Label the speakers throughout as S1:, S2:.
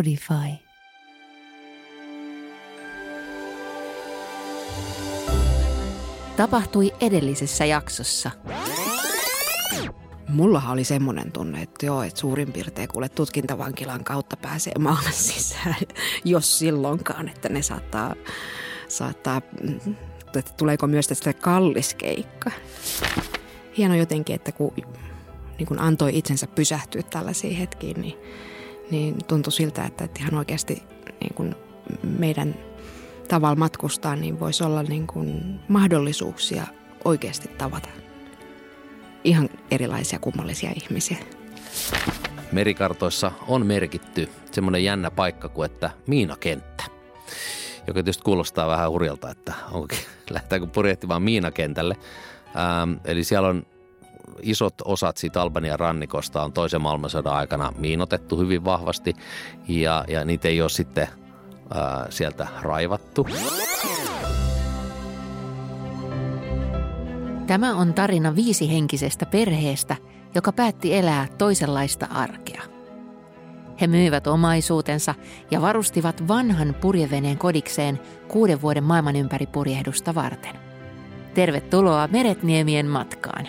S1: Spotify. Tapahtui edellisessä jaksossa.
S2: Mullahan oli semmoinen tunne, että joo, että suurin piirtein kuule tutkintavankilan kautta pääsee maahan sisään, jos silloinkaan, että ne saattaa, saattaa että tuleeko myös tästä kallis keikka. Hieno jotenkin, että kun, niin kun antoi itsensä pysähtyä tällaisiin hetkiin, niin niin tuntui siltä, että, että ihan oikeasti niin kuin meidän tavalla matkustaa, niin voisi olla niin kuin mahdollisuuksia oikeasti tavata ihan erilaisia kummallisia ihmisiä.
S3: Merikartoissa on merkitty semmoinen jännä paikka kuin että Miinakenttä, joka tietysti kuulostaa vähän hurjalta, että onko, lähtääkö purjehtimaan Miinakentälle. Ähm, eli siellä on isot osat siitä Albanian rannikosta on toisen maailmansodan aikana miinotettu hyvin vahvasti ja, ja niitä ei ole sitten ää, sieltä raivattu.
S1: Tämä on tarina viisihenkisestä perheestä, joka päätti elää toisenlaista arkea. He myivät omaisuutensa ja varustivat vanhan purjeveneen kodikseen kuuden vuoden maailmanympäripurjehdusta varten. Tervetuloa Meretniemien matkaan.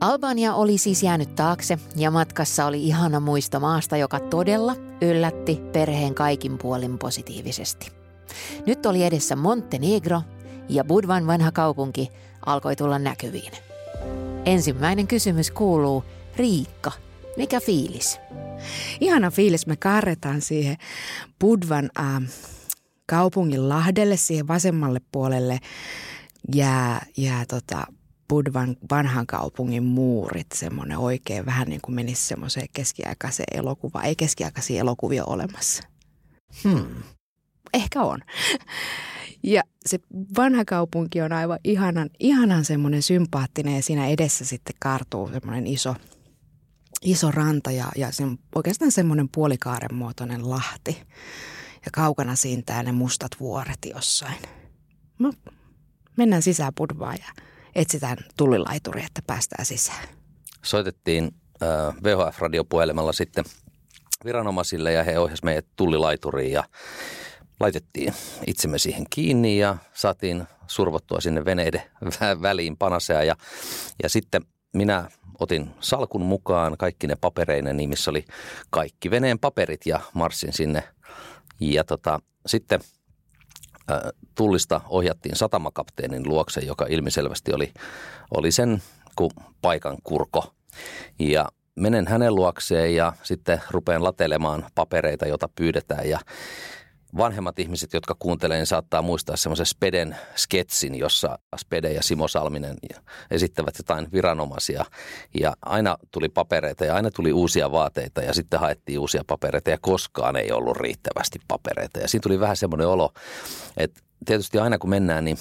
S1: Albania oli siis jäänyt taakse ja matkassa oli ihana muisto maasta, joka todella yllätti perheen kaikin puolin positiivisesti. Nyt oli edessä Montenegro ja Budvan vanha kaupunki alkoi tulla näkyviin. Ensimmäinen kysymys kuuluu, Riikka, mikä fiilis?
S2: Ihana fiilis, me karretaan siihen Budvan äh, kaupungin lahdelle, siihen vasemmalle puolelle jää, jää tota, Budvan vanhan kaupungin muurit, semmoinen oikein vähän niin kuin menisi semmoiseen keskiaikaiseen elokuvaan. Ei keskiaikaisia elokuvia olemassa. Hmm. Ehkä on. Ja se vanha kaupunki on aivan ihanan, ihanan semmoinen sympaattinen ja siinä edessä sitten kaartuu semmoinen iso, iso ranta ja, ja se on oikeastaan semmoinen puolikaaren muotoinen lahti. Ja kaukana siitä ne mustat vuoret jossain. No, mennään sisään Budvaan ja etsitään tullilaituri, että päästään sisään.
S3: Soitettiin äh, VHF-radiopuhelimella sitten viranomaisille ja he ohjasivat meidät tullilaituriin ja laitettiin itsemme siihen kiinni ja saatiin survottua sinne veneiden väliin panasea ja, ja sitten minä otin salkun mukaan kaikki ne papereinen, niin missä oli kaikki veneen paperit ja marssin sinne. Ja tota, sitten – tullista ohjattiin satamakapteenin luokse, joka ilmiselvästi oli, oli sen paikan kurko. Ja menen hänen luokseen ja sitten rupean latelemaan papereita, joita pyydetään ja vanhemmat ihmiset, jotka kuuntelevat, niin saattaa muistaa semmoisen Speden sketsin, jossa Spede ja Simo Salminen esittävät jotain viranomaisia. Ja aina tuli papereita ja aina tuli uusia vaateita ja sitten haettiin uusia papereita ja koskaan ei ollut riittävästi papereita. Ja siinä tuli vähän semmoinen olo, että tietysti aina kun mennään, niin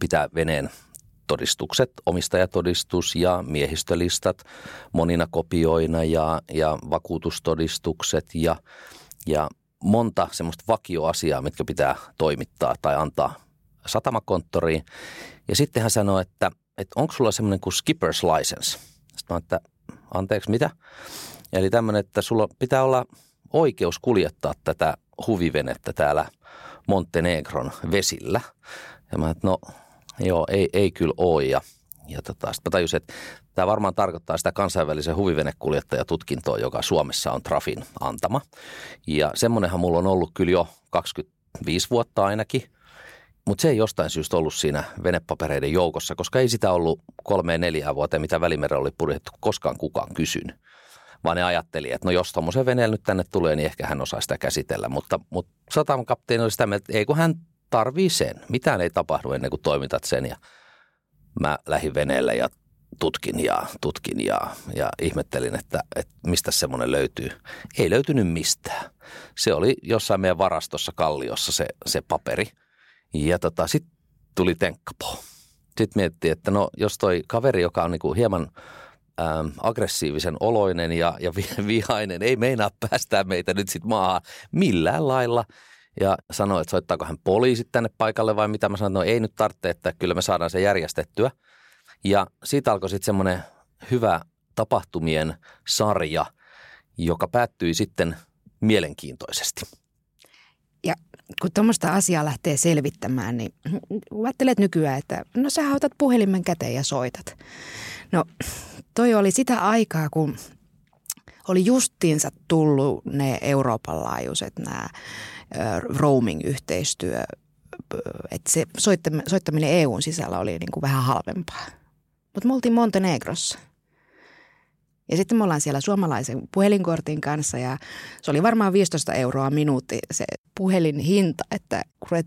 S3: pitää veneen todistukset, omistajatodistus ja miehistölistat monina kopioina ja, ja vakuutustodistukset ja, ja monta semmoista vakioasiaa, mitkä pitää toimittaa tai antaa satamakonttoriin. Ja sitten hän sanoi, että, että onko sulla semmoinen kuin skipper's license? Sitten mä että anteeksi mitä? Eli tämmöinen, että sulla pitää olla oikeus kuljettaa tätä huvivenettä täällä Montenegron vesillä. Ja mä että no joo, ei, ei kyllä ole. Ja, ja tota, sitten mä tajusin, että Tämä varmaan tarkoittaa sitä kansainvälisen huvivenekuljettajatutkintoa, joka Suomessa on Trafin antama. Ja semmoinenhan mulla on ollut kyllä jo 25 vuotta ainakin, mutta se ei jostain syystä ollut siinä venepapereiden joukossa, koska ei sitä ollut kolmeen neljään vuoteen, mitä Välimerellä oli purjettu, koskaan kukaan kysynyt. Vaan ne ajatteli, että no jos tuommoisen veneellä nyt tänne tulee, niin ehkä hän osaa sitä käsitellä. Mutta, mutta satamakapteeni oli sitä mieltä, että ei kun hän tarvii sen. Mitään ei tapahdu ennen kuin toimitat sen. Ja mä lähdin veneelle ja tutkin ja tutkin ja, ja ihmettelin, että, että mistä semmoinen löytyy. Ei löytynyt mistään. Se oli jossain meidän varastossa kalliossa se, se paperi. Ja tota, sitten tuli tenkkapo. Sitten miettii, että no jos toi kaveri, joka on niinku hieman ähm, aggressiivisen oloinen ja, ja vihainen, ei meinaa päästää meitä nyt sitten maahan millään lailla. Ja sanoi, että soittaako hän poliisit tänne paikalle vai mitä. Mä sanoin, että no ei nyt tarvitse, että kyllä me saadaan se järjestettyä. Ja siitä alkoi sitten semmoinen hyvä tapahtumien sarja, joka päättyi sitten mielenkiintoisesti.
S2: Ja kun tuommoista asiaa lähtee selvittämään, niin ajattelet nykyään, että no sä otat puhelimen käteen ja soitat. No toi oli sitä aikaa, kun oli justiinsa tullut ne Euroopan laajuiset nämä roaming-yhteistyö, että se soittaminen EUn sisällä oli niin kuin vähän halvempaa. Mutta me oltiin Montenegrossa – ja sitten me ollaan siellä suomalaisen puhelinkortin kanssa ja se oli varmaan 15 euroa minuutti se puhelinhinta, että kun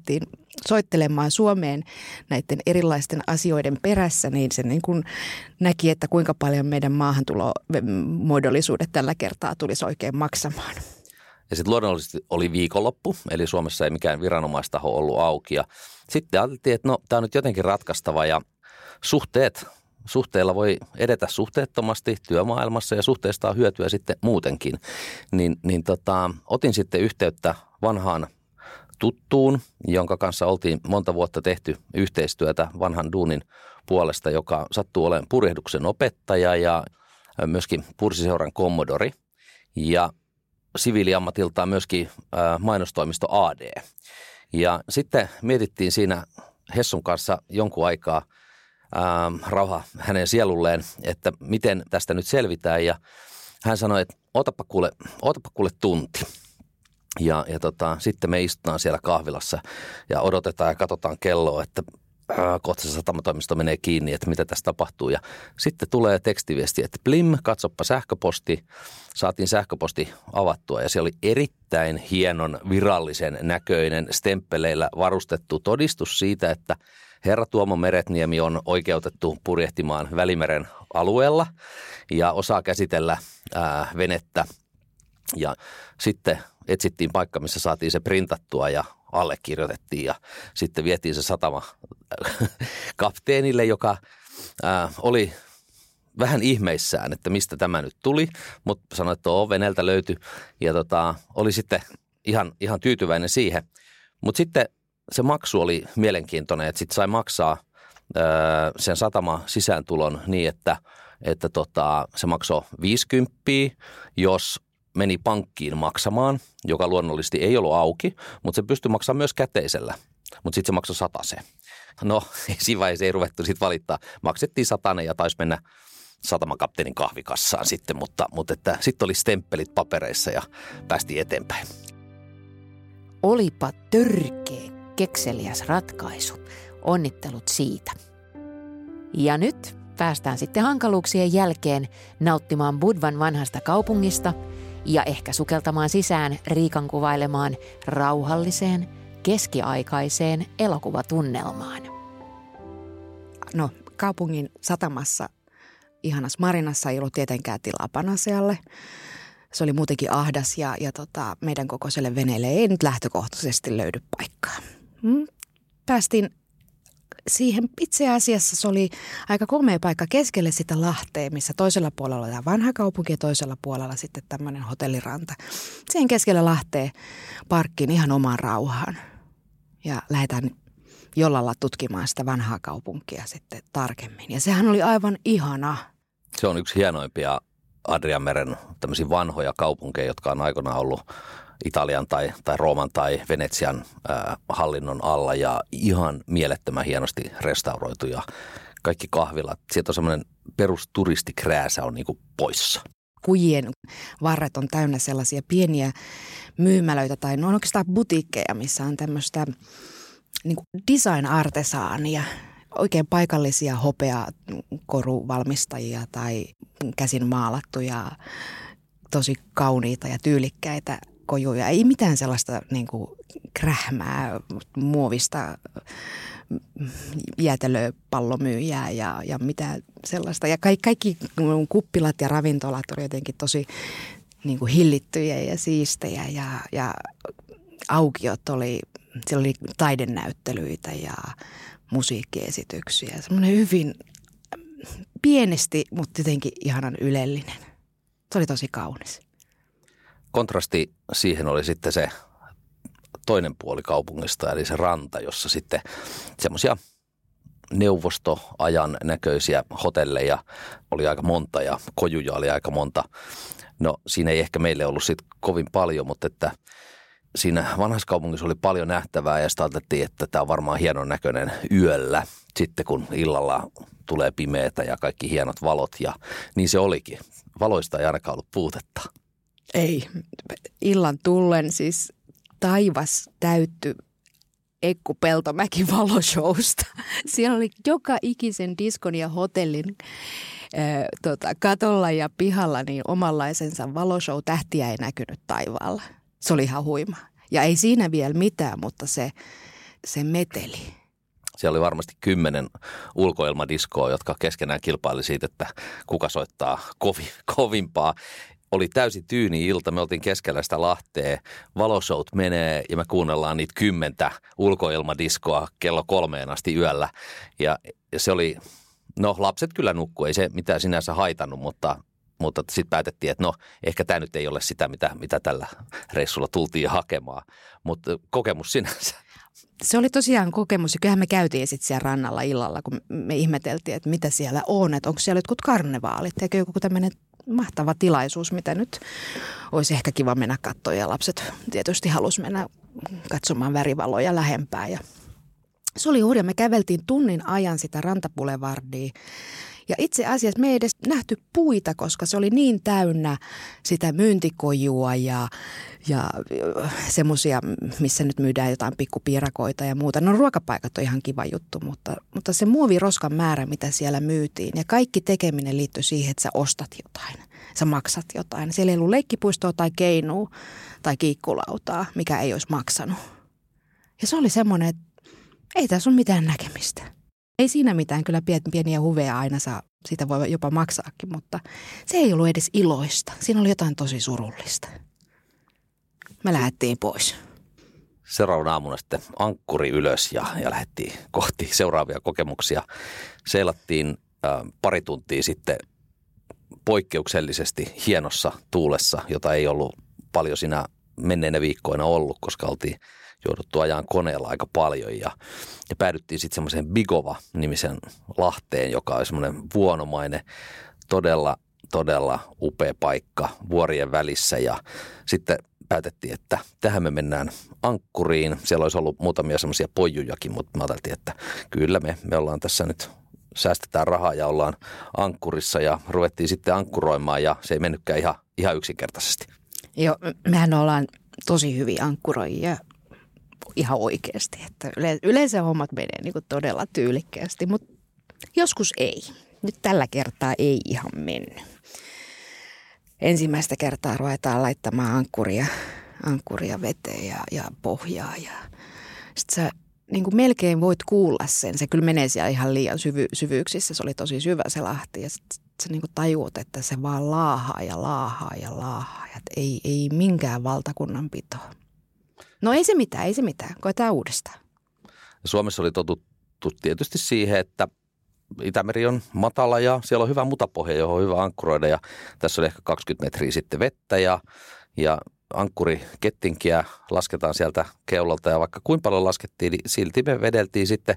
S2: soittelemaan Suomeen näiden erilaisten asioiden perässä, niin se niin kuin näki, että kuinka paljon meidän maahantulomuodollisuudet tällä kertaa tulisi oikein maksamaan.
S3: Ja sitten luonnollisesti oli viikonloppu, eli Suomessa ei mikään viranomaistaho ollut auki. Ja sitten ajateltiin, että no tämä on nyt jotenkin ratkaistava ja suhteet suhteella voi edetä suhteettomasti työmaailmassa ja suhteesta on hyötyä sitten muutenkin. Niin, niin tota, otin sitten yhteyttä vanhaan tuttuun, jonka kanssa oltiin monta vuotta tehty yhteistyötä vanhan duunin puolesta, joka sattuu olemaan purjehduksen opettaja ja myöskin pursiseuran kommodori ja siviiliammatiltaan myöskin mainostoimisto AD. Ja sitten mietittiin siinä Hessun kanssa jonkun aikaa – ähm, rauha hänen sielulleen, että miten tästä nyt selvitään. Ja hän sanoi, että otapa kuule, otapa kuule tunti. Ja, ja tota, sitten me istutaan siellä kahvilassa ja odotetaan ja katsotaan kelloa, että kohta se satamatoimisto menee kiinni, että mitä tässä tapahtuu. Ja sitten tulee tekstiviesti, että Blim, katsoppa sähköposti. Saatiin sähköposti avattua ja se oli erittäin hienon virallisen näköinen stemppeleillä varustettu todistus siitä, että – Herra Tuomo Meretniemi on oikeutettu purjehtimaan Välimeren alueella ja osaa käsitellä ää, venettä. Ja sitten etsittiin paikka, missä saatiin se printattua ja allekirjoitettiin ja sitten vietiin se satama kapteenille, joka ää, oli vähän ihmeissään, että mistä tämä nyt tuli, mutta sanoi, että on veneltä löytyi ja tota, oli sitten ihan, ihan tyytyväinen siihen. Mutta sitten se maksu oli mielenkiintoinen, että sitten sai maksaa ö, sen satama sisääntulon niin, että, että tota, se maksoi 50, jos meni pankkiin maksamaan, joka luonnollisesti ei ollut auki, mutta se pystyi maksamaan myös käteisellä. Mutta sitten se maksoi se. No, siinä vaiheessa ei ruvettu sitten valittaa. Maksettiin satanen ja taisi mennä satamakapteenin kahvikassaan sitten, mutta, mutta että sitten oli stemppelit papereissa ja päästiin eteenpäin.
S1: Olipa törkeä kekseliäs ratkaisu. Onnittelut siitä. Ja nyt päästään sitten hankaluuksien jälkeen nauttimaan Budvan vanhasta kaupungista ja ehkä sukeltamaan sisään Riikan kuvailemaan rauhalliseen, keskiaikaiseen elokuvatunnelmaan.
S2: No, kaupungin satamassa ihanas Marinassa ei ollut tietenkään tilaa Panasealle. Se oli muutenkin ahdas ja, ja tota, meidän kokoiselle veneelle ei nyt lähtökohtaisesti löydy paikkaa. Mm. päästiin siihen itse asiassa se oli aika komea paikka keskelle sitä Lahtea, missä toisella puolella oli vanha kaupunki ja toisella puolella sitten tämmöinen hotelliranta. Siihen keskelle Lahteen parkkiin ihan omaan rauhaan. Ja lähdetään jollalla tutkimaan sitä vanhaa kaupunkia sitten tarkemmin. Ja sehän oli aivan ihana.
S3: Se on yksi hienoimpia Adrianmeren tämmöisiä vanhoja kaupunkeja, jotka on aikoinaan ollut Italian tai, tai Rooman tai Venetsian äh, hallinnon alla ja ihan mielettömän hienosti restauroitu ja kaikki kahvilat. Sieltä on semmoinen perusturistikrääsä on niinku poissa.
S2: Kujien varret on täynnä sellaisia pieniä myymälöitä tai no on oikeastaan butiikkeja, missä on tämmöistä niin design-artesaania, oikein paikallisia hopeakoruvalmistajia tai käsin maalattuja tosi kauniita ja tyylikkäitä kojuja. Ei mitään sellaista niin kuin krähmää muovista jäätelöpallomyyjää ja, ja mitä sellaista. Ja kaikki, kaikki kuppilat ja ravintolat oli jotenkin tosi niin kuin hillittyjä ja siistejä ja, ja aukiot oli, siellä oli taidenäyttelyitä ja musiikkiesityksiä. Semmoinen hyvin pienesti, mutta jotenkin ihanan ylellinen. Se oli tosi kaunis.
S3: Kontrasti siihen oli sitten se toinen puoli kaupungista, eli se ranta, jossa sitten semmoisia neuvostoajan näköisiä hotelleja oli aika monta ja kojuja oli aika monta. No siinä ei ehkä meille ollut sitten kovin paljon, mutta että siinä vanhassa kaupungissa oli paljon nähtävää ja sitä ajateltiin, että tämä on varmaan hienon näköinen yöllä. Sitten kun illalla tulee pimeätä ja kaikki hienot valot ja niin se olikin. Valoista ei ainakaan ollut puutetta.
S2: Ei. Illan tullen siis taivas täytty Ekku Peltomäki valoshowsta. Siellä oli joka ikisen diskon ja hotellin tota, katolla ja pihalla niin omanlaisensa valoshow tähtiä ei näkynyt taivaalla. Se oli ihan huima. Ja ei siinä vielä mitään, mutta se, se meteli.
S3: Siellä oli varmasti kymmenen ulkoilmadiskoa, jotka keskenään kilpaili siitä, että kuka soittaa kovi, kovimpaa oli täysin tyyni ilta. Me oltiin keskellä sitä Lahtea. Valoshowt menee ja me kuunnellaan niitä kymmentä ulkoilmadiskoa kello kolmeen asti yöllä. Ja se oli, no lapset kyllä nukkuu, ei se mitään sinänsä haitannut, mutta mutta sitten päätettiin, että no ehkä tämä nyt ei ole sitä, mitä, mitä tällä reissulla tultiin hakemaan, mutta kokemus sinänsä.
S2: Se oli tosiaan kokemus ja kyllähän me käytiin sitten siellä rannalla illalla, kun me ihmeteltiin, että mitä siellä on, että onko siellä jotkut karnevaalit, eikö joku tämmöinen mahtava tilaisuus, mitä nyt olisi ehkä kiva mennä katsoa ja lapset tietysti halus mennä katsomaan värivaloja lähempää ja se oli hurja. Me käveltiin tunnin ajan sitä rantapulevardia ja itse asiassa me ei edes nähty puita, koska se oli niin täynnä sitä myyntikojua ja, ja semmoisia, missä nyt myydään jotain pikkupiirakoita ja muuta. No ruokapaikat on ihan kiva juttu, mutta, mutta se muoviroskan määrä, mitä siellä myytiin ja kaikki tekeminen liittyi siihen, että sä ostat jotain. Sä maksat jotain. Siellä ei ollut leikkipuistoa tai keinua tai kiikkulautaa, mikä ei olisi maksanut. Ja se oli semmoinen, että ei tässä ole mitään näkemistä. Ei siinä mitään, kyllä pieniä huveja aina saa, sitä voi jopa maksaakin, mutta se ei ollut edes iloista. Siinä oli jotain tosi surullista. Me lähdettiin pois.
S3: Seuraavana aamuna sitten ankkuri ylös ja, ja lähdettiin kohti seuraavia kokemuksia. Seilattiin äh, pari tuntia sitten poikkeuksellisesti hienossa tuulessa, jota ei ollut paljon siinä menneinä viikkoina ollut, koska oltiin – jouduttu ajan koneella aika paljon ja, ja päädyttiin sitten semmoiseen Bigova-nimisen lahteen, joka on semmoinen vuonomainen, todella, todella upea paikka vuorien välissä ja sitten päätettiin, että tähän me mennään ankkuriin. Siellä olisi ollut muutamia semmoisia pojujakin, mutta mä ajattelin, että kyllä me, me ollaan tässä nyt säästetään rahaa ja ollaan ankkurissa ja ruvettiin sitten ankkuroimaan ja se ei mennytkään ihan, ihan yksinkertaisesti.
S2: Joo, mehän ollaan tosi hyviä ankkuroijia ihan oikeasti. Että yleensä hommat menee niin todella tyylikkäästi, mutta joskus ei. Nyt tällä kertaa ei ihan mennyt. Ensimmäistä kertaa ruvetaan laittamaan ankkuria, ankkuria veteen ja, ja pohjaa. Ja sitten sä niin kuin melkein voit kuulla sen. Se kyllä menee siellä ihan liian syvy, syvyyksissä. Se oli tosi syvä se lahti ja sitten sä niin kuin tajuut, että se vaan laahaa ja laahaa ja laahaa. Että ei, ei minkään valtakunnan pitoa. No ei se mitään, ei se mitään. Koetaan uudestaan.
S3: Suomessa oli totuttu tietysti siihen, että Itämeri on matala ja siellä on hyvä mutapohja, johon on hyvä ankkuroida ja tässä oli ehkä 20 metriä sitten vettä ja, ja ankkuri kettinkiä lasketaan sieltä keulalta ja vaikka kuinka paljon laskettiin, niin silti me vedeltiin sitten.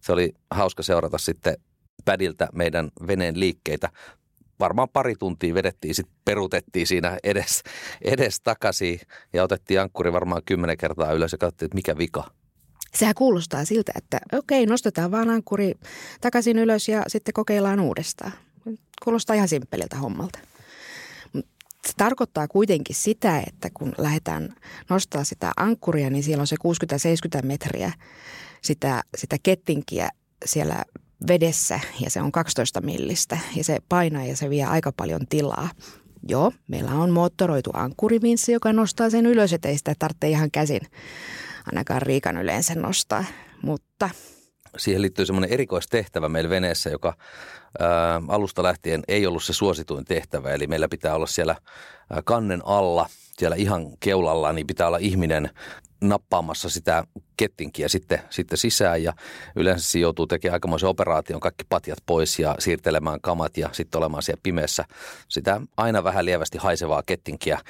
S3: Se oli hauska seurata sitten pädiltä meidän veneen liikkeitä varmaan pari tuntia vedettiin, sitten perutettiin siinä edes, edes takaisin ja otettiin ankkuri varmaan kymmenen kertaa ylös ja katsottiin, että mikä vika.
S2: Sehän kuulostaa siltä, että okei, nostetaan vaan ankkuri takaisin ylös ja sitten kokeillaan uudestaan. Kuulostaa ihan simppeliltä hommalta. Se tarkoittaa kuitenkin sitä, että kun lähdetään nostaa sitä ankkuria, niin siellä on se 60-70 metriä sitä, sitä kettinkiä siellä vedessä ja se on 12 millistä ja se painaa ja se vie aika paljon tilaa. Joo, meillä on moottoroitu ankkurivinssi, joka nostaa sen ylös, ettei sitä tarvitse ihan käsin ainakaan Riikan yleensä nostaa, mutta...
S3: Siihen liittyy semmoinen erikoistehtävä meillä veneessä, joka ää, alusta lähtien ei ollut se suosituin tehtävä. Eli meillä pitää olla siellä kannen alla siellä ihan keulalla, niin pitää olla ihminen nappaamassa sitä kettinkiä sitten, sitten sisään. Ja yleensä se joutuu tekemään aikamoisen operaation, kaikki patjat pois ja siirtelemään kamat ja sitten olemaan siellä pimeässä. Sitä aina vähän lievästi haisevaa kettinkiä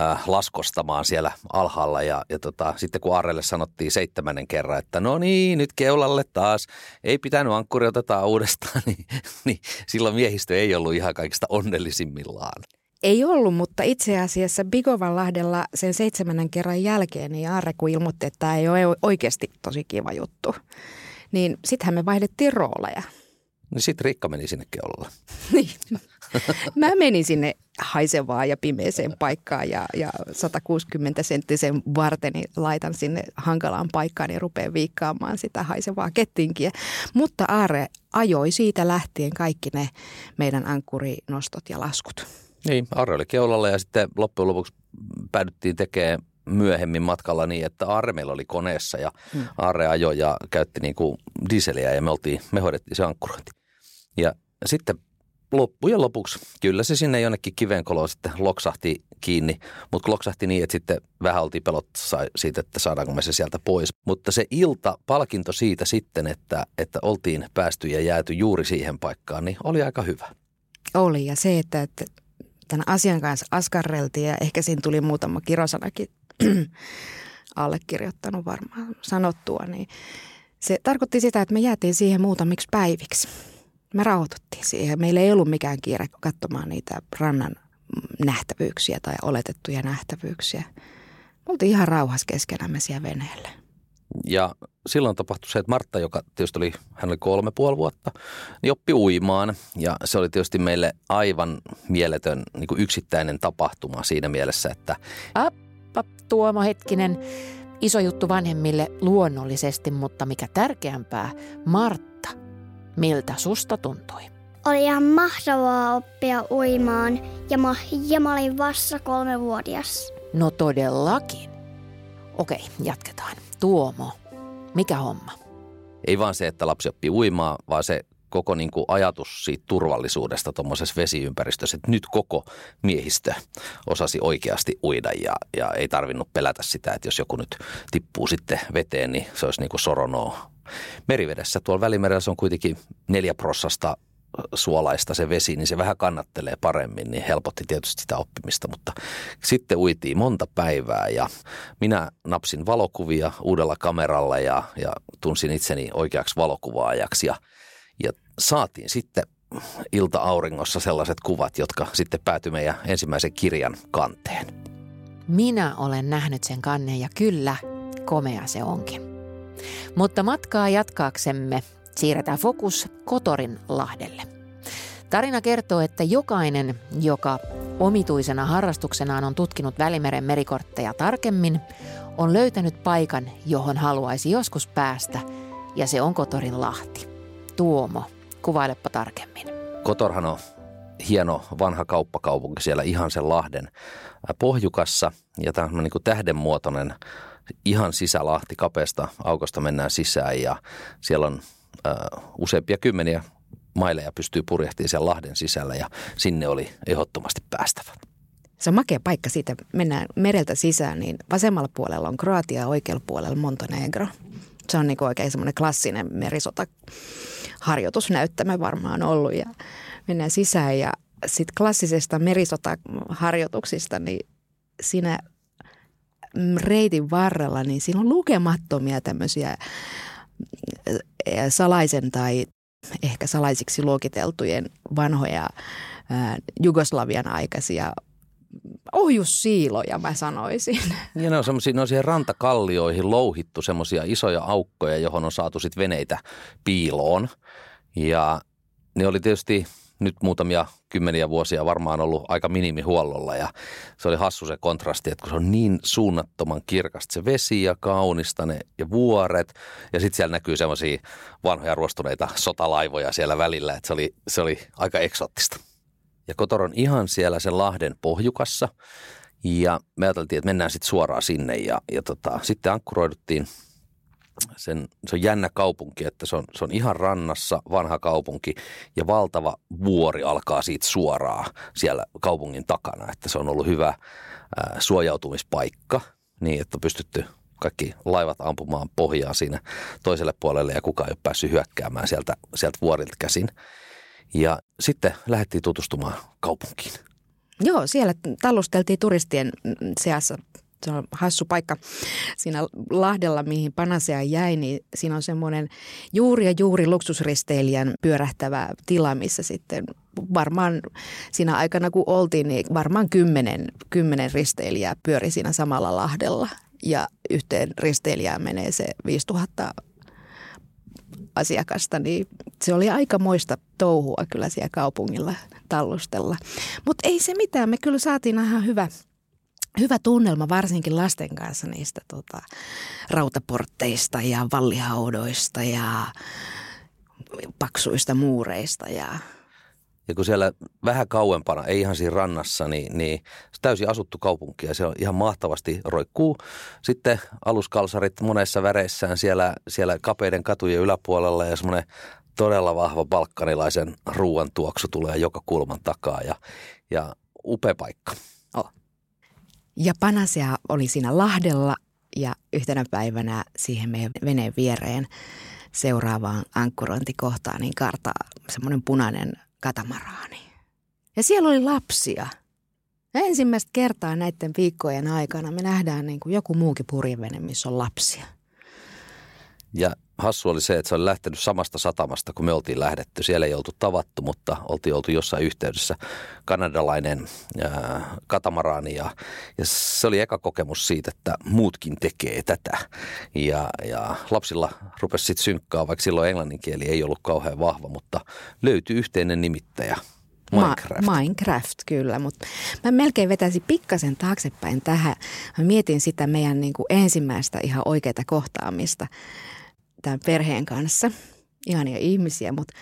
S3: äh, laskostamaan siellä alhaalla. Ja, ja tota, sitten kun Aarelle sanottiin seitsemännen kerran, että no niin, nyt keulalle taas, ei pitänyt ankkuri otetaan uudestaan, niin, niin silloin miehistö ei ollut ihan kaikista onnellisimmillaan.
S2: Ei ollut, mutta itse asiassa Bigovanlahdella sen seitsemännen kerran jälkeen niin Aarre kun ilmoitti, että tämä ei ole oikeasti tosi kiva juttu, niin sittenhän me vaihdettiin rooleja.
S3: Niin sitten Riikka meni sinne keulalle.
S2: niin. Mä menin sinne haisevaan ja pimeeseen paikkaan ja, ja 160 senttisen varteni laitan sinne hankalaan paikkaan ja rupean viikkaamaan sitä haisevaa kettinkiä. Mutta Aare ajoi siitä lähtien kaikki ne meidän ankkurinostot ja laskut.
S3: Niin, Arre oli keulalla ja sitten loppujen lopuksi päädyttiin tekemään myöhemmin matkalla niin, että Arre meillä oli koneessa ja hmm. Arre ajoi ja käytti niin kuin dieseliä ja me, oltiin, me hoidettiin se ankkurointi. Ja sitten loppujen lopuksi, kyllä se sinne jonnekin kivenkoloon sitten loksahti kiinni, mutta loksahti niin, että sitten vähän oltiin pelot siitä, että saadaanko me se sieltä pois. Mutta se ilta, palkinto siitä sitten, että, että oltiin päästy ja jääty juuri siihen paikkaan, niin oli aika hyvä.
S2: Oli ja se, että, että tämän asian kanssa askarreltiin ja ehkä siinä tuli muutama kirosanakin allekirjoittanut varmaan sanottua, niin se tarkoitti sitä, että me jäätiin siihen muutamiksi päiviksi. Me rauhoituttiin siihen. Meillä ei ollut mikään kiire katsomaan niitä rannan nähtävyyksiä tai oletettuja nähtävyyksiä. Me oltiin ihan rauhassa keskenämme siellä veneellä.
S3: Ja silloin tapahtui se, että Martta, joka tietysti oli, hän oli kolme puoli vuotta, niin oppi uimaan. Ja se oli tietysti meille aivan mieletön niin kuin yksittäinen tapahtuma siinä mielessä, että...
S1: Appa, Tuomo hetkinen. Iso juttu vanhemmille luonnollisesti, mutta mikä tärkeämpää, Martta, miltä susta tuntui?
S4: Oli ihan mahtavaa oppia uimaan ja mä, ja mä olin vasta kolmevuotias.
S1: No todellakin. Okei, jatketaan. Tuomo, mikä homma?
S3: Ei vaan se, että lapsi oppii uimaa, vaan se koko niin kuin ajatus siitä turvallisuudesta tuommoisessa vesiympäristössä, että nyt koko miehistö osasi oikeasti uida ja, ja ei tarvinnut pelätä sitä, että jos joku nyt tippuu sitten veteen, niin se olisi niin kuin soronoo. Merivedessä tuolla Välimerellä se on kuitenkin neljä prossasta suolaista se vesi, niin se vähän kannattelee paremmin, niin helpotti tietysti sitä oppimista, mutta sitten uitiin monta päivää ja minä napsin valokuvia uudella kameralla ja, ja tunsin itseni oikeaksi valokuvaajaksi ja, ja saatiin sitten ilta-auringossa sellaiset kuvat, jotka sitten päätyi meidän ensimmäisen kirjan kanteen.
S1: Minä olen nähnyt sen kannen ja kyllä, komea se onkin. Mutta matkaa jatkaaksemme siirretään fokus Kotorin lahdelle. Tarina kertoo, että jokainen, joka omituisena harrastuksenaan on tutkinut Välimeren merikortteja tarkemmin, on löytänyt paikan, johon haluaisi joskus päästä, ja se on Kotorin lahti. Tuomo, kuvailepa tarkemmin.
S3: Kotorhan on hieno vanha kauppakaupunki siellä ihan sen lahden pohjukassa, ja tämä on niin kuin tähdenmuotoinen ihan sisälahti kapeasta aukosta mennään sisään ja siellä on äh, useampia kymmeniä maileja pystyy purjehtimaan siellä Lahden sisällä ja sinne oli ehdottomasti päästävä.
S2: Se on makea paikka siitä. Mennään mereltä sisään, niin vasemmalla puolella on Kroatia ja oikealla puolella Montenegro. Se on niin oikein semmoinen klassinen merisota harjoitusnäyttämä varmaan ollut ja mennään sisään ja sitten klassisesta merisotaharjoituksista, niin siinä reitin varrella, niin siinä on lukemattomia tämmöisiä salaisen tai ehkä salaisiksi luokiteltujen vanhoja ää, Jugoslavian aikaisia ohjussiiloja, mä sanoisin.
S3: Ja ne on semmoisia, ne on rantakallioihin louhittu semmoisia isoja aukkoja, johon on saatu sitten veneitä piiloon. Ja ne oli tietysti nyt muutamia kymmeniä vuosia varmaan ollut aika minimihuollolla ja se oli hassu se kontrasti, että kun se on niin suunnattoman kirkasta se vesi ja kaunista ne ja vuoret ja sitten siellä näkyy semmoisia vanhoja ruostuneita sotalaivoja siellä välillä, että se oli, se oli aika eksoottista. Ja Kotor on ihan siellä sen Lahden pohjukassa ja me ajateltiin, että mennään sitten suoraan sinne ja, ja tota, sitten ankkuroiduttiin sen, se on jännä kaupunki, että se on, se on ihan rannassa vanha kaupunki ja valtava vuori alkaa siitä suoraan siellä kaupungin takana, että se on ollut hyvä ää, suojautumispaikka niin, että on pystytty kaikki laivat ampumaan pohjaa siinä toiselle puolelle ja kukaan ei ole päässyt hyökkäämään sieltä, sieltä vuorilta käsin. Ja sitten lähdettiin tutustumaan kaupunkiin.
S2: Joo, siellä tallusteltiin turistien seassa se on hassu paikka siinä Lahdella, mihin Panasea jäi, niin siinä on semmoinen juuri ja juuri luksusristeilijän pyörähtävä tila, missä sitten varmaan siinä aikana kun oltiin, niin varmaan kymmenen, kymmenen risteilijää pyöri siinä samalla Lahdella. Ja yhteen risteilijään menee se 5000 asiakasta, niin se oli aika moista touhua kyllä siellä kaupungilla tallustella. Mutta ei se mitään, me kyllä saatiin ihan hyvä, hyvä tunnelma varsinkin lasten kanssa niistä tota, rautaportteista ja vallihaudoista ja paksuista muureista ja
S3: ja kun siellä vähän kauempana, ei ihan siinä rannassa, niin, niin täysin asuttu kaupunki ja se on ihan mahtavasti roikkuu. Sitten aluskalsarit monessa väreissään siellä, siellä kapeiden katujen yläpuolella ja semmoinen todella vahva balkanilaisen ruoan tuoksu tulee joka kulman takaa ja, ja upea paikka.
S2: Ja Panasea oli siinä Lahdella ja yhtenä päivänä siihen meidän veneen viereen seuraavaan ankkurointikohtaan niin kartaa semmoinen punainen katamaraani. Ja siellä oli lapsia. Ja ensimmäistä kertaa näiden viikkojen aikana me nähdään niin kuin joku muukin purjevene, missä on lapsia.
S3: Ja hassu oli se, että se oli lähtenyt samasta satamasta, kun me oltiin lähdetty. Siellä ei oltu tavattu, mutta oltiin oltu jossain yhteydessä kanadalainen ää, katamaraani. Ja, ja se oli eka kokemus siitä, että muutkin tekee tätä. Ja, ja lapsilla rupesi sitten synkkaa, vaikka silloin englanninkieli ei ollut kauhean vahva, mutta löytyi yhteinen nimittäjä – Minecraft.
S2: Ma- Minecraft, kyllä. Mutta mä melkein vetäisin pikkasen taaksepäin tähän. Mä mietin sitä meidän niin kuin ensimmäistä ihan oikeaa kohtaamista tämän perheen kanssa. Ihania ihmisiä, mutta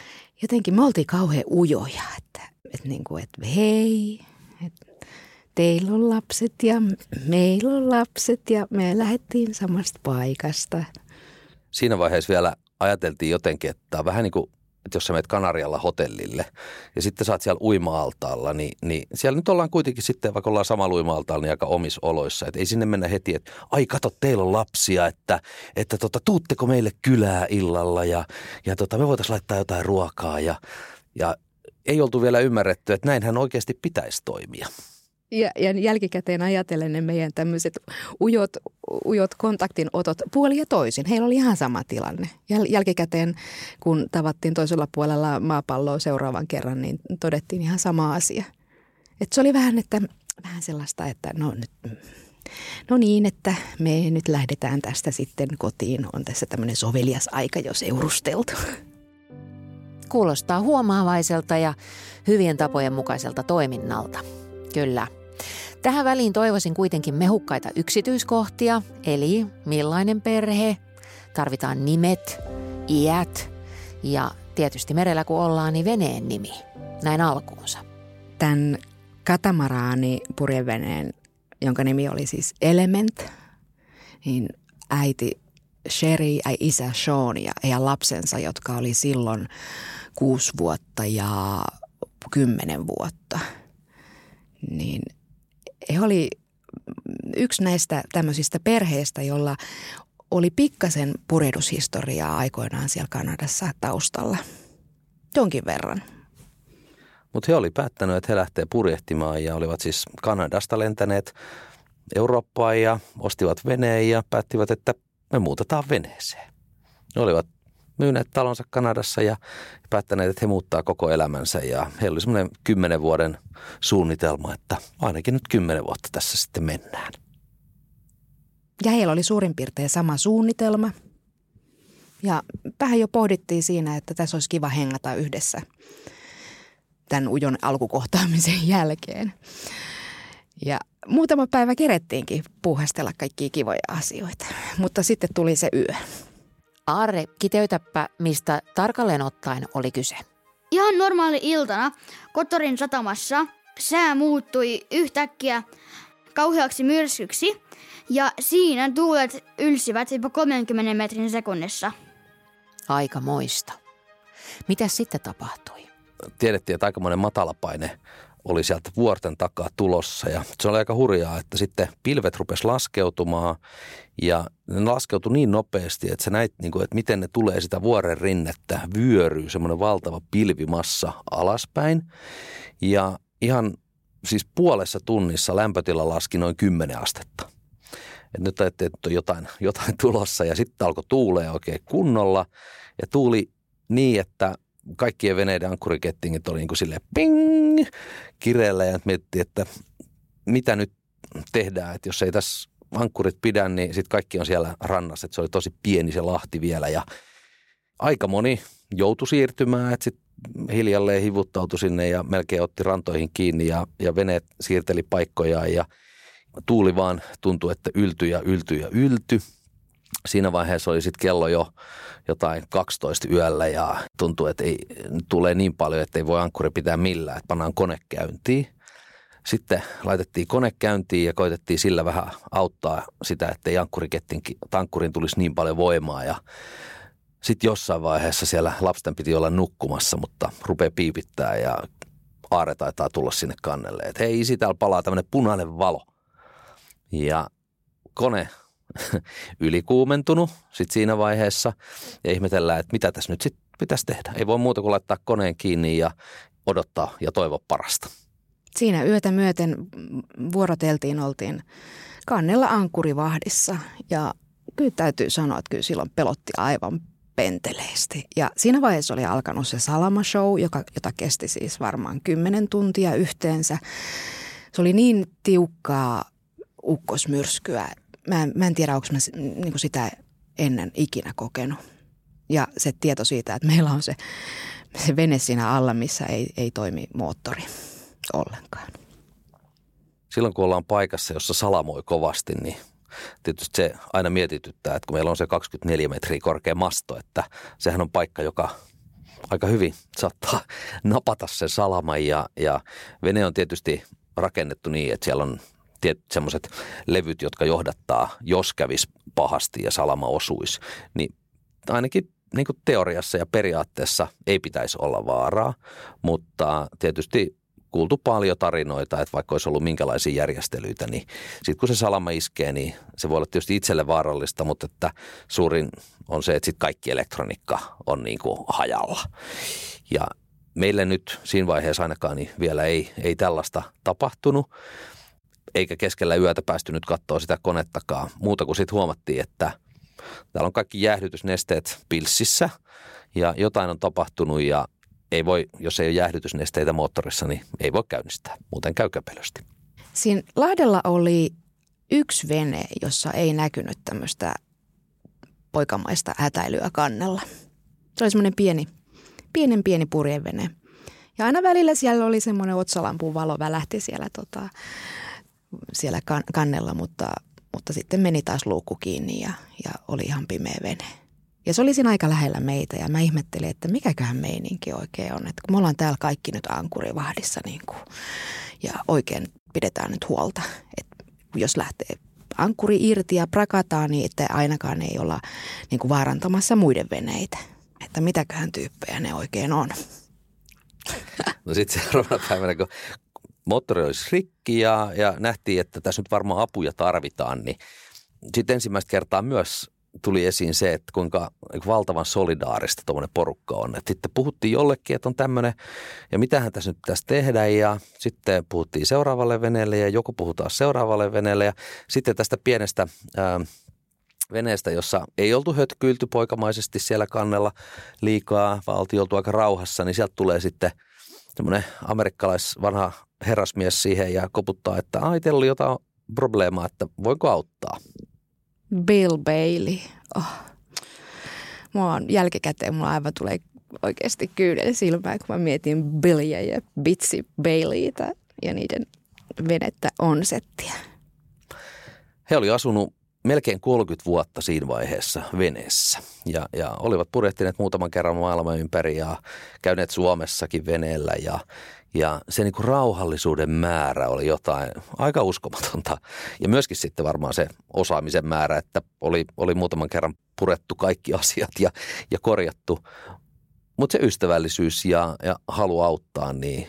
S2: jotenkin me oltiin kauhean ujoja, että, että, niin kuin, että hei, että teillä on lapset ja meillä on lapset ja me lähdettiin samasta paikasta.
S3: Siinä vaiheessa vielä ajateltiin jotenkin, että tämä on vähän niin kuin että jos sä menet Kanarialla hotellille ja sitten saat siellä uima-altaalla, niin, niin siellä nyt ollaan kuitenkin sitten, vaikka ollaan samalla uima-altaalla, niin aika omissa oloissa. Että ei sinne mennä heti, että ai kato, teillä on lapsia, että, että tota, tuutteko meille kylää illalla ja, ja tota, me voitaisiin laittaa jotain ruokaa ja, ja ei oltu vielä ymmärretty, että näinhän oikeasti pitäisi toimia.
S2: Ja, ja jälkikäteen ajatellen ne meidän tämmöiset ujot, ujot kontaktinotot puoli ja toisin. Heillä oli ihan sama tilanne. Jäl, jälkikäteen, kun tavattiin toisella puolella maapalloa seuraavan kerran, niin todettiin ihan sama asia. Et se oli vähän, että, vähän sellaista, että no nyt No niin, että me nyt lähdetään tästä sitten kotiin. On tässä tämmöinen sovelias aika jo seurusteltu.
S1: Kuulostaa huomaavaiselta ja hyvien tapojen mukaiselta toiminnalta. Kyllä. Tähän väliin toivoisin kuitenkin mehukkaita yksityiskohtia, eli millainen perhe, tarvitaan nimet, iät ja tietysti merellä kun ollaan, niin veneen nimi, näin alkuunsa.
S2: Tämän katamaraani purjeveneen, jonka nimi oli siis Element, niin äiti Sherry ja isä Sean ja heidän lapsensa, jotka oli silloin kuusi vuotta ja kymmenen vuotta, niin – he oli yksi näistä tämmöisistä perheistä, jolla oli pikkasen purjehdushistoriaa aikoinaan siellä Kanadassa taustalla. Jonkin verran.
S3: Mutta he oli päättänyt, että he lähtee purjehtimaan ja olivat siis Kanadasta lentäneet Eurooppaan ja ostivat veneen ja päättivät, että me muutetaan veneeseen. Ne olivat myyneet talonsa Kanadassa ja päättäneet, että he muuttaa koko elämänsä. Ja heillä oli semmoinen kymmenen vuoden suunnitelma, että ainakin nyt kymmenen vuotta tässä sitten mennään.
S2: Ja heillä oli suurin piirtein sama suunnitelma. Ja vähän jo pohdittiin siinä, että tässä olisi kiva hengata yhdessä tämän ujon alkukohtaamisen jälkeen. Ja muutama päivä kerettiinkin puuhastella kaikkia kivoja asioita, mutta sitten tuli se yö.
S1: Aarre, kiteytäpä, mistä tarkalleen ottaen oli kyse.
S4: Ihan normaali iltana Kotorin satamassa sää muuttui yhtäkkiä
S5: kauheaksi myrskyksi ja siinä tuulet ylsivät jopa 30 metrin sekunnissa.
S1: Aika moista. Mitä sitten tapahtui?
S3: Tiedettiin, että aika monen matalapaine oli sieltä vuorten takaa tulossa. Ja se oli aika hurjaa, että sitten pilvet rupesi laskeutumaan. Ja ne laskeutui niin nopeasti, että sä näit, niin kuin, että miten ne tulee sitä vuoren rinnettä, vyöryy semmoinen valtava pilvimassa alaspäin. Ja ihan siis puolessa tunnissa lämpötila laski noin 10 astetta. Et nyt että on jotain, jotain tulossa. Ja sitten alkoi tuulee oikein kunnolla. Ja tuuli niin, että kaikkien veneiden ankkurikettingit oli niin kuin silleen ping kireellä ja miettii, että mitä nyt tehdään, että jos ei tässä ankkurit pidä, niin sitten kaikki on siellä rannassa, että se oli tosi pieni se lahti vielä ja aika moni joutui siirtymään, että sitten hiljalleen hivuttautui sinne ja melkein otti rantoihin kiinni ja, ja veneet siirteli paikkojaan ja tuuli vaan tuntui, että ylty ja ylty ja ylty. Siinä vaiheessa oli sitten kello jo jotain 12 yöllä ja tuntuu, että ei, tulee niin paljon, että ei voi ankkuri pitää millään, että pannaan kone käyntiin. Sitten laitettiin kone käyntiin ja koitettiin sillä vähän auttaa sitä, että ei ankkurin tulisi niin paljon voimaa ja sitten jossain vaiheessa siellä lapsen piti olla nukkumassa, mutta rupeaa piipittää ja aare taitaa tulla sinne kannelle. Että hei, isi, täällä palaa tämmöinen punainen valo. Ja kone ylikuumentunut sitten siinä vaiheessa ja ihmetellään, että mitä tässä nyt sitten pitäisi tehdä. Ei voi muuta kuin laittaa koneen kiinni ja odottaa ja toivoa parasta.
S2: Siinä yötä myöten vuoroteltiin, oltiin kannella ankkurivahdissa ja kyllä täytyy sanoa, että kyllä silloin pelotti aivan penteleesti. Ja siinä vaiheessa oli alkanut se Salama Show, joka, jota kesti siis varmaan kymmenen tuntia yhteensä. Se oli niin tiukkaa ukkosmyrskyä. Mä en, mä en tiedä, onko mä niin sitä ennen ikinä kokenut. Ja se tieto siitä, että meillä on se, se vene siinä alla, missä ei, ei toimi moottori ollenkaan.
S3: Silloin kun ollaan paikassa, jossa salamoi kovasti, niin tietysti se aina mietityttää, että kun meillä on se 24 metriä korkea masto, että sehän on paikka, joka aika hyvin saattaa napata sen salaman ja, ja vene on tietysti rakennettu niin, että siellä on semmoiset levyt, jotka johdattaa, jos kävisi pahasti ja salama osuisi, niin ainakin niin kuin teoriassa ja periaatteessa ei pitäisi olla vaaraa, mutta tietysti kuultu paljon tarinoita, että vaikka olisi ollut minkälaisia järjestelyitä, niin sitten kun se salama iskee, niin se voi olla tietysti itselle vaarallista, mutta että suurin on se, että sitten kaikki elektroniikka on niin kuin hajalla. Ja meille nyt siinä vaiheessa ainakaan niin vielä ei, ei tällaista tapahtunut, eikä keskellä yötä päästy nyt katsoa sitä konettakaan. Muuta kuin sitten huomattiin, että täällä on kaikki jäähdytysnesteet pilssissä ja jotain on tapahtunut ja ei voi, jos ei ole jäähdytysnesteitä moottorissa, niin ei voi käynnistää. Muuten käy käpelösti.
S2: Siinä Lahdella oli yksi vene, jossa ei näkynyt tämmöistä poikamaista hätäilyä kannella. Se oli semmoinen pieni, pienen pieni purjevene. Ja aina välillä siellä oli semmoinen otsalampun valo välähti siellä, tota, siellä kan- kannella, mutta, mutta sitten meni taas luukku kiinni ja, ja oli ihan pimeä vene. Ja se oli siinä aika lähellä meitä ja mä ihmettelin, että mikäköhän meininki oikein on. Että kun me ollaan täällä kaikki nyt ankurivahdissa niin kuin, ja oikein pidetään nyt huolta, että jos lähtee ankkuri irti ja prakataan, niin että ainakaan ei olla niin kuin vaarantamassa muiden veneitä. Että mitäköhän tyyppejä ne oikein on.
S3: No sitten seuraavana päivänä, kun moottori olisi rikki ja, ja nähtiin, että tässä nyt varmaan apuja tarvitaan, niin sitten ensimmäistä kertaa myös tuli esiin se, että kuinka valtavan solidaarista tuommoinen porukka on. Et sitten puhuttiin jollekin, että on tämmöinen, ja mitähän tässä nyt pitäisi tehdä, ja sitten puhuttiin seuraavalle veneelle, ja joku puhutaan seuraavalle veneelle, ja sitten tästä pienestä ää, veneestä, jossa ei oltu hötkyilty poikamaisesti siellä kannella liikaa, vaan oltiin oltu aika rauhassa, niin sieltä tulee sitten semmoinen amerikkalais vanha herrasmies siihen ja koputtaa, että ai, teillä oli jotain probleemaa, että voiko auttaa.
S2: Bill Bailey. Oh. Mulla on jälkikäteen, mulla aivan tulee oikeasti kyydellä silmää, kun mä mietin Billyä ja Bitsy Baileytä ja niiden venettä on settiä.
S3: He oli asunut melkein 30 vuotta siinä vaiheessa veneessä. Ja, ja olivat purjehtineet muutaman kerran maailman ympäri ja käyneet Suomessakin veneellä ja, ja se niin kuin rauhallisuuden määrä oli jotain aika uskomatonta. Ja myöskin sitten varmaan se osaamisen määrä, että oli, oli muutaman kerran purettu kaikki asiat ja, ja korjattu. Mutta se ystävällisyys ja, ja halu auttaa niin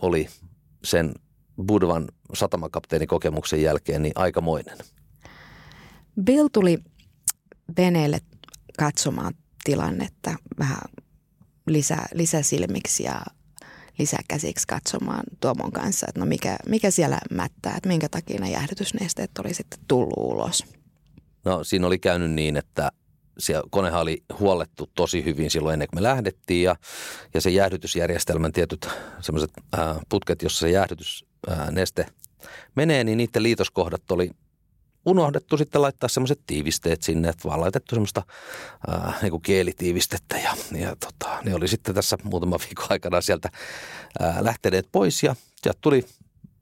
S3: oli sen Budvan satamakapteenikokemuksen jälkeen niin aikamoinen.
S2: Bill tuli veneelle katsomaan tilannetta vähän lisä, lisäsilmiksi ja lisäkäsiksi katsomaan Tuomon kanssa, että no mikä, mikä siellä mättää, että minkä takia ne jäähdytysnesteet oli sitten tullut ulos.
S3: No siinä oli käynyt niin, että siellä konehan oli huollettu tosi hyvin silloin ennen kuin me lähdettiin ja, ja se jäähdytysjärjestelmän tietyt semmoiset putket, jossa se jäähdytysneste menee, niin niiden liitoskohdat oli unohdettu sitten laittaa semmoiset tiivisteet sinne, että vaan laitettu semmoista ää, niin kuin kielitiivistettä ja, ja tota, ne oli sitten tässä muutama viikon aikana sieltä ää, lähteneet pois ja sieltä tuli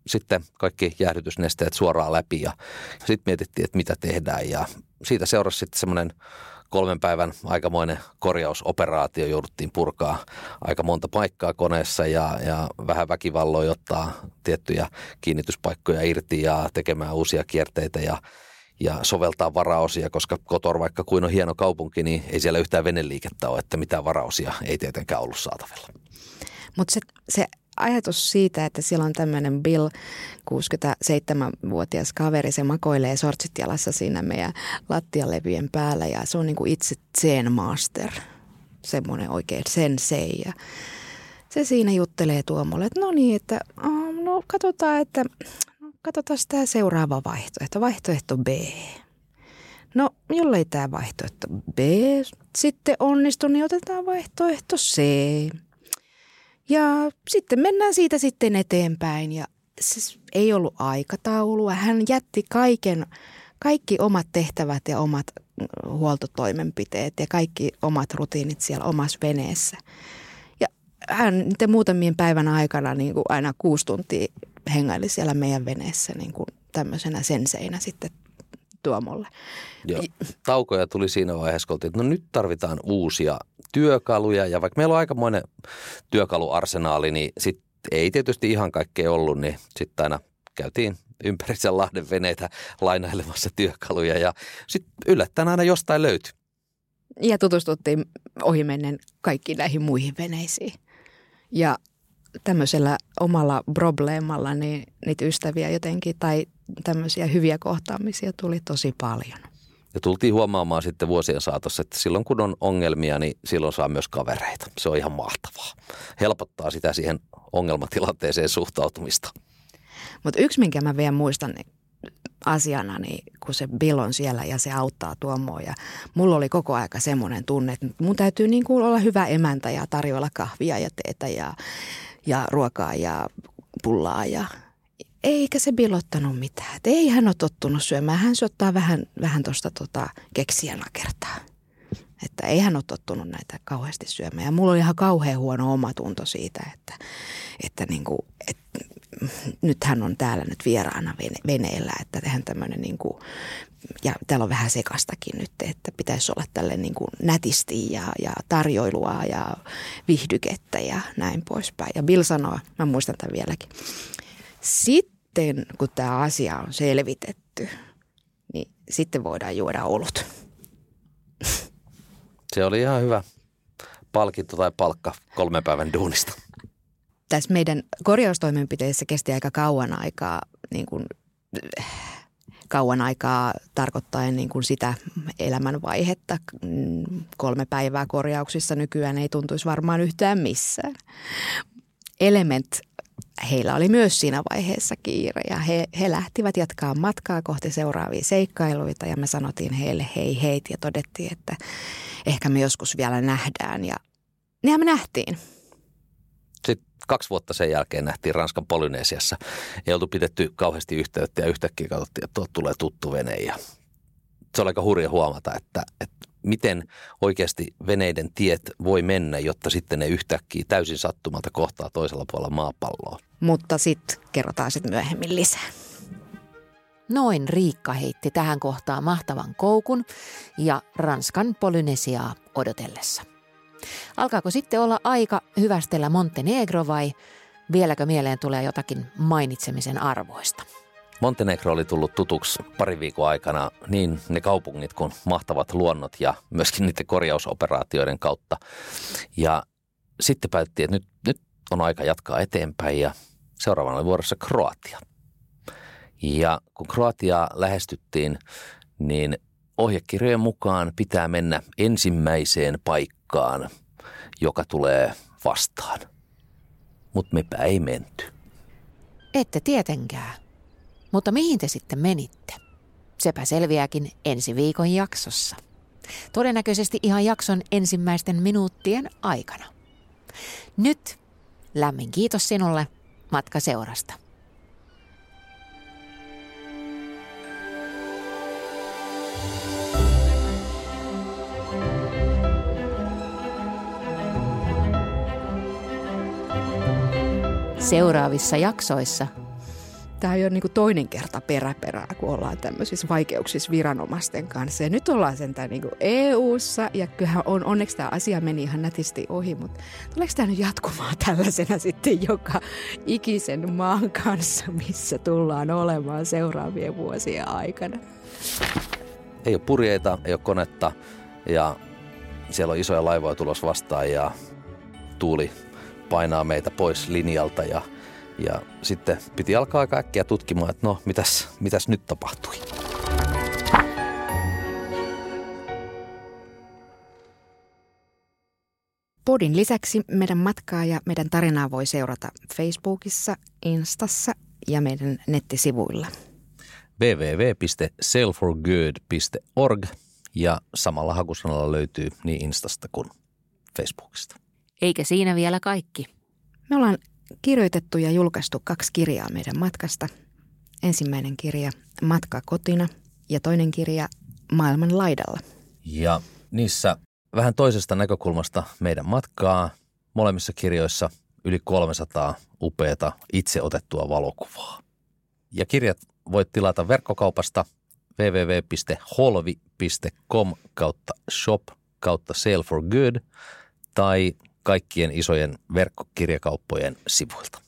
S3: sitten kaikki jäähdytysnesteet suoraan läpi ja sitten mietittiin, että mitä tehdään ja siitä seurasi sitten semmoinen kolmen päivän aikamoinen korjausoperaatio. Jouduttiin purkaa aika monta paikkaa koneessa ja, ja vähän väkivalloin ottaa tiettyjä kiinnityspaikkoja irti ja tekemään uusia kierteitä ja ja soveltaa varaosia, koska Kotor, vaikka kuin on hieno kaupunki, niin ei siellä yhtään veneliikettä ole, että mitään varaosia ei tietenkään ollut saatavilla.
S2: Mutta se, se ajatus siitä, että siellä on tämmöinen Bill, 67-vuotias kaveri, se makoilee sortsit jalassa siinä meidän lattialevyjen päällä ja se on niin kuin itse Zen Master, semmoinen oikein sensei ja se siinä juttelee Tuomolle, että no niin, että no katsotaan, että katsotaan tämä seuraava vaihtoehto, vaihtoehto B. No, jollei tämä vaihtoehto B sitten onnistu, niin otetaan vaihtoehto C. Ja sitten mennään siitä sitten eteenpäin ja siis ei ollut aikataulua. Hän jätti kaiken, kaikki omat tehtävät ja omat huoltotoimenpiteet ja kaikki omat rutiinit siellä omassa veneessä. Ja hän niiden muutamien päivän aikana niin kuin aina kuusi tuntia hengaili siellä meidän veneessä niin kuin tämmöisenä senseinä sitten Tuomolle.
S3: Joo. Taukoja tuli siinä vaiheessa, kun oltiin, että no nyt tarvitaan uusia työkaluja ja vaikka meillä on aikamoinen työkaluarsenaali, niin sit ei tietysti ihan kaikkea ollut, niin sitten aina käytiin ympäri sen Lahden veneitä lainailemassa työkaluja ja sitten yllättäen aina jostain löytyi.
S2: Ja tutustuttiin ohimennen kaikkiin näihin muihin veneisiin. Ja tämmöisellä omalla probleemalla niin niitä ystäviä jotenkin tai tämmöisiä hyviä kohtaamisia tuli tosi paljon.
S3: Ja tultiin huomaamaan sitten vuosien saatossa, että silloin kun on ongelmia, niin silloin saa myös kavereita. Se on ihan mahtavaa. Helpottaa sitä siihen ongelmatilanteeseen suhtautumista.
S2: Mutta yksi, minkä mä vielä muistan niin asiana, niin kun se Bill on siellä ja se auttaa Tuomoa. Ja mulla oli koko aika semmoinen tunne, että mun täytyy niin kuin olla hyvä emäntä ja tarjoilla kahvia ja teetä ja, ja ruokaa ja pullaa ja eikä se bilottanut mitään. Et ei hän ole tottunut syömään. Hän syöttää vähän, vähän tuosta tota, keksiä kertaa. Että ei hän ole tottunut näitä kauheasti syömään. Ja mulla oli ihan kauhean huono omatunto siitä, että, että, niin kuin, että nyt hän on täällä nyt vieraana vene, veneellä. Että tehdään tämmöinen niin kuin, ja täällä on vähän sekastakin nyt, että pitäisi olla tälle niin kuin nätisti ja, ja tarjoilua ja vihdykettä ja näin poispäin. Ja Bill sanoo, mä muistan tämän vieläkin, sitten kun tämä asia on selvitetty, niin sitten voidaan juoda olut.
S3: Se oli ihan hyvä palkinto tai palkka kolmen päivän duunista.
S2: Tässä meidän korjaustoimenpiteissä kesti aika kauan aikaa, niin kuin, kauan aikaa tarkoittaen niin kuin sitä elämänvaihetta. Kolme päivää korjauksissa nykyään ei tuntuisi varmaan yhtään missään. Element heillä oli myös siinä vaiheessa kiire ja he, he lähtivät jatkaa matkaa kohti seuraavia seikkailuita ja me sanottiin heille hei heit ja todettiin, että ehkä me joskus vielä nähdään ja nehän me nähtiin.
S3: Sitten kaksi vuotta sen jälkeen nähtiin Ranskan Polynesiassa. Ei oltu pidetty kauheasti yhteyttä ja yhtäkkiä katsottiin, että tuolta tulee tuttu vene ja se oli aika hurja huomata, että, että miten oikeasti veneiden tiet voi mennä, jotta sitten ne yhtäkkiä täysin sattumalta kohtaa toisella puolella maapalloa.
S2: Mutta sitten kerrotaan sitten myöhemmin lisää.
S1: Noin Riikka heitti tähän kohtaan mahtavan koukun ja Ranskan Polynesiaa odotellessa. Alkaako sitten olla aika hyvästellä Montenegro vai vieläkö mieleen tulee jotakin mainitsemisen arvoista?
S3: Montenegro oli tullut tutuksi pari viikon aikana niin ne kaupungit kuin mahtavat luonnot ja myöskin niiden korjausoperaatioiden kautta. Ja sitten päätettiin, että nyt, nyt on aika jatkaa eteenpäin ja seuraavana oli vuorossa Kroatia. Ja kun Kroatiaa lähestyttiin, niin ohjekirjojen mukaan pitää mennä ensimmäiseen paikkaan, joka tulee vastaan. Mutta mepä ei menty.
S1: Ette tietenkään. Mutta mihin te sitten menitte? Sepä selviääkin ensi viikon jaksossa. Todennäköisesti ihan jakson ensimmäisten minuuttien aikana. Nyt lämmin kiitos sinulle matkaseurasta. Seuraavissa jaksoissa
S2: Tämä on jo niin toinen kerta peräperää, kun ollaan tämmöisissä vaikeuksissa viranomaisten kanssa. Ja nyt ollaan sentään niin EU-ssa, ja kyllähän on, onneksi tämä asia meni ihan nätisti ohi, mutta tuleeko tämä nyt jatkumaan tällaisena sitten joka ikisen maan kanssa, missä tullaan olemaan seuraavien vuosien aikana?
S3: Ei ole purjeita, ei ole konetta, ja siellä on isoja laivoja tulos vastaan, ja tuuli painaa meitä pois linjalta, ja – ja sitten piti alkaa aika äkkiä tutkimaan, että no, mitäs, mitäs nyt tapahtui.
S2: Podin lisäksi meidän matkaa ja meidän tarinaa voi seurata Facebookissa, Instassa ja meidän nettisivuilla.
S3: www.sailforgood.org ja samalla hakusanalla löytyy niin Instasta kuin Facebookista.
S1: Eikä siinä vielä kaikki.
S2: Me ollaan kirjoitettu ja julkaistu kaksi kirjaa meidän matkasta. Ensimmäinen kirja Matka kotina ja toinen kirja Maailman laidalla.
S3: Ja niissä vähän toisesta näkökulmasta meidän matkaa. Molemmissa kirjoissa yli 300 upeata itse otettua valokuvaa. Ja kirjat voit tilata verkkokaupasta www.holvi.com kautta shop kautta sale for good tai kaikkien isojen verkkokirjakauppojen sivuilta.